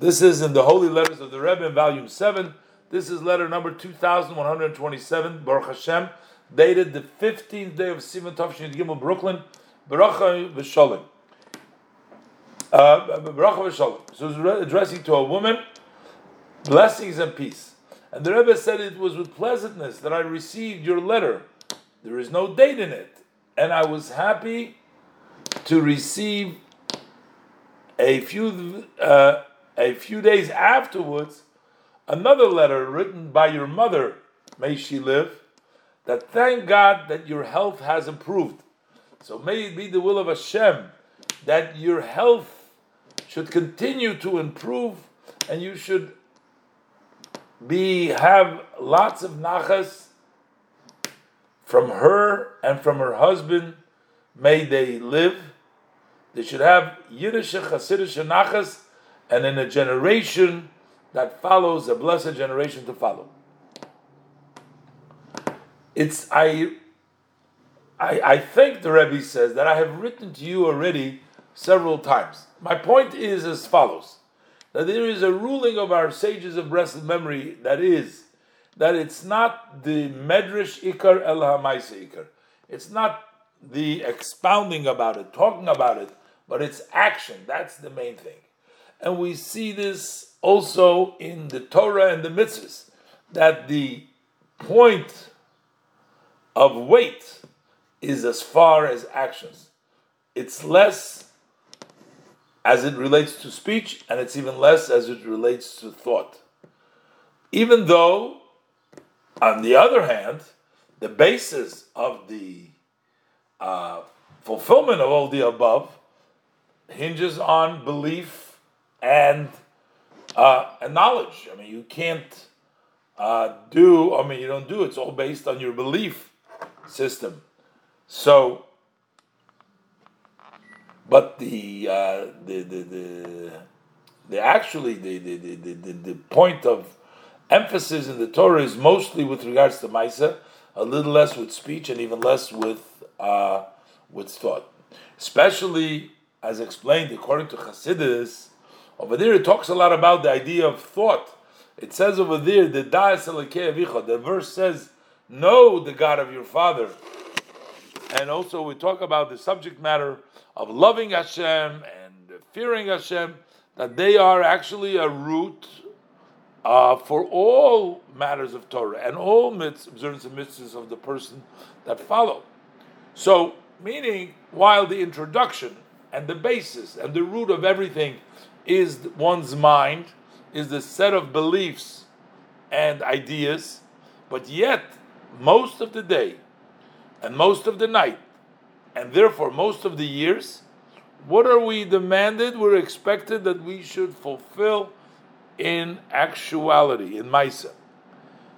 This is in the Holy Letters of the Rebbe in volume 7. This is letter number 2127, Baruch Hashem, dated the 15th day of Sivan Tavshin Gimel, Brooklyn, Baruch V'Shalom. Uh, Baruch. So it's addressing to a woman, blessings and peace. And the Rebbe said it was with pleasantness that I received your letter. There is no date in it. And I was happy to receive a few uh, a few days afterwards another letter written by your mother, may she live, that thank God that your health has improved. So may it be the will of Hashem that your health should continue to improve and you should be have lots of nachas from her and from her husband. May they live. They should have Yiddish Hasidish nachas, and in a generation that follows, a blessed generation to follow. It's I. I, I think the Rebbe says that I have written to you already several times. My point is as follows that there is a ruling of our sages of blessed memory that is that it's not the medrash ikar el hamaisa ikar. It's not the expounding about it, talking about it, but it's action. That's the main thing. And we see this also in the Torah and the mitzvahs, that the point of weight is as far as actions. It's less as it relates to speech, and it's even less as it relates to thought. Even though, on the other hand, the basis of the uh, fulfillment of all the above hinges on belief and uh, and knowledge. I mean, you can't uh, do. I mean, you don't do. It's all based on your belief system. So but the uh, the, the the the actually the the, the, the, the point of emphasis in the Torah is mostly with regards to Maisa, a little less with speech and even less with uh, with thought. Especially as explained according to Chassidus, over there it talks a lot about the idea of thought. It says over there, the Da'as the verse says, Know the God of your father. And also we talk about the subject matter of loving Hashem and fearing Hashem, that they are actually a root uh, for all matters of Torah and all mitzvahs, observance and mitzvahs of the person that follow. So, meaning, while the introduction and the basis and the root of everything is one's mind, is the set of beliefs and ideas, but yet, most of the day and most of the night, and therefore most of the years, what are we demanded? We're expected that we should fulfill in actuality, in Maisa.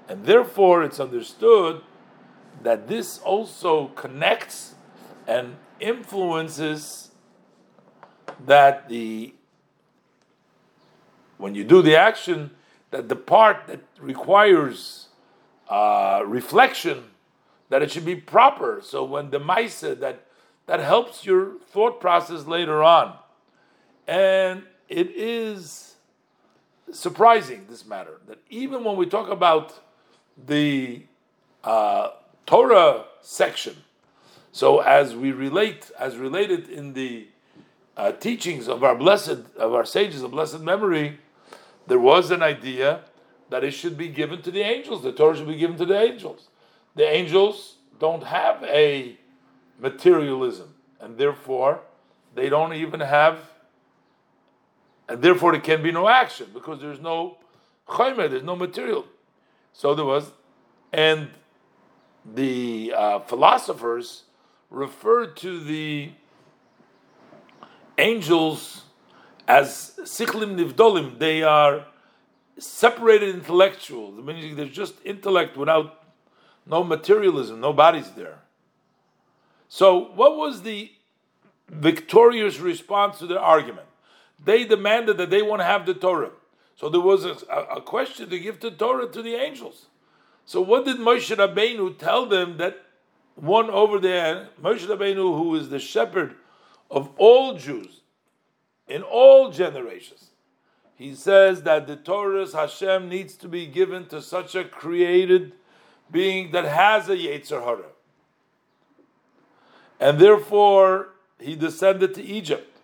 And therefore it's understood that this also connects and influences that the when you do the action, that the part that requires uh, reflection that it should be proper. So when the Maisa, that, that helps your thought process later on. And it is surprising, this matter, that even when we talk about the uh, Torah section, so as we relate, as related in the uh, teachings of our blessed, of our sages of blessed memory, there was an idea that it should be given to the angels. The Torah should be given to the angels the angels don't have a materialism, and therefore they don't even have, and therefore there can be no action because there's no chaymer, there's no material. So there was, and the uh, philosophers referred to the angels as sichlim nivdolim. They are separated intellectuals, meaning there's just intellect without no materialism, no bodies there. So, what was the victorious response to their argument? They demanded that they want to have the Torah. So there was a, a, question to give the Torah to the angels. So what did Moshe Rabbeinu tell them that one over there, Moshe Rabbeinu, who is the shepherd of all Jews in all generations, he says that the Torah Hashem needs to be given to such a created being that has a Yetzer Hara. And therefore, he descended to Egypt.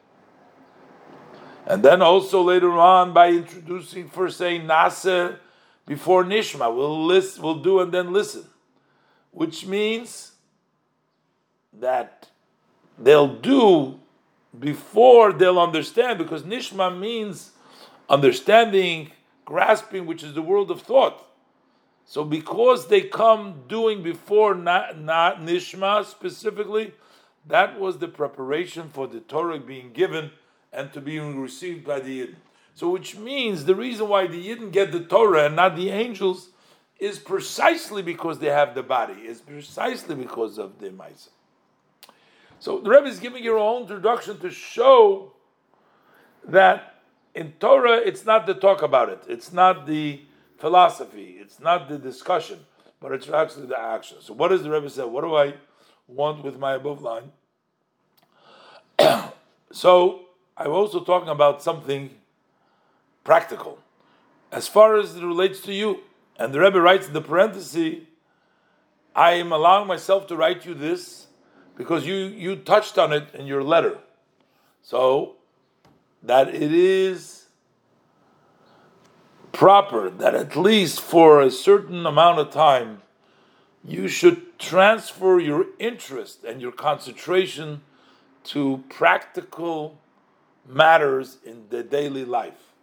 And then also later on, by introducing first saying Nase before Nishma, we'll list, we'll do and then listen, which means that they'll do before they'll understand, because Nishma means understanding, grasping, which is the world of thought. So because they come doing before not, not Nishma specifically, that was the preparation for the Torah being given and to being received by the Yidden. So which means the reason why the Yidden get the Torah and not the angels is precisely because they have the body, is precisely because of the Maisa. So the Rebbe is giving your own introduction to show that in Torah it's not the talk about it, it's not the philosophy, it's not the discussion, but it's actually the action. So what does the Rebbe say? What do I want with my above line? so I'm also talking about something practical, as far as it relates to you. And the Rebbe writes in the parenthesis, I am allowing myself to write you this because you, you touched on it in your letter. So that it is proper that at least for a certain amount of time you should transfer your interest and your concentration to practical matters in the daily life.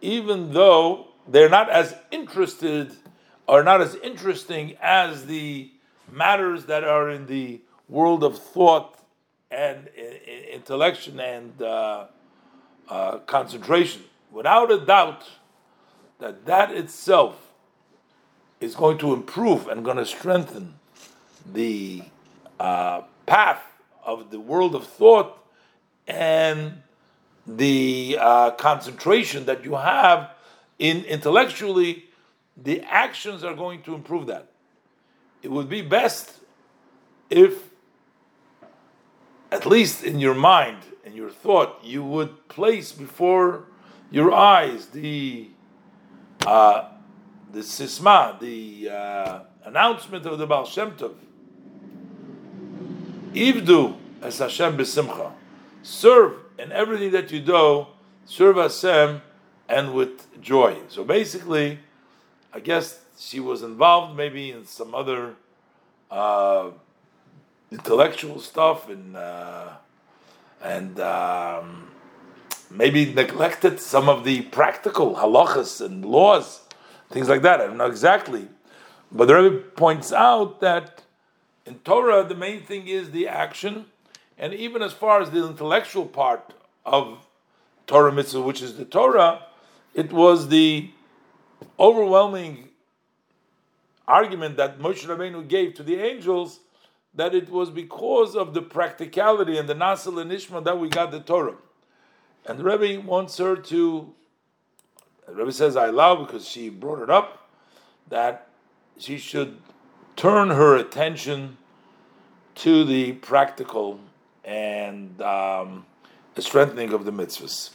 Even though they're not as interested or not as interesting as the matters that are in the world of thought and intellection and uh, uh, concentration. Without a doubt, that that itself is going to improve and going to strengthen the uh, path of the world of thought and the uh, concentration that you have in intellectually, the actions are going to improve that. It would be best if, at least in your mind, in your thought, you would place before your eyes the uh, the sisma, the uh, announcement of the Baal Shem Tov. Ivdu as Hashem besimcha. Serve in everything that you do, serve Hashem and with joy. So basically, I guess she was involved maybe in some other uh, intellectual stuff and uh, and um, maybe neglected some of the practical halachas and laws, things like that. I don't know exactly, but the Rebbe points out that in Torah the main thing is the action, and even as far as the intellectual part of Torah mitzvah, which is the Torah, it was the overwhelming argument that Moshe Rabbeinu gave to the angels that it was because of the practicality and the Nase and Nishma that we got the Torah. And the Rebbe wants her to, the Rebbe says, I allow because she brought it up, that she should turn her attention to the practical and um, the strengthening of the mitzvahs.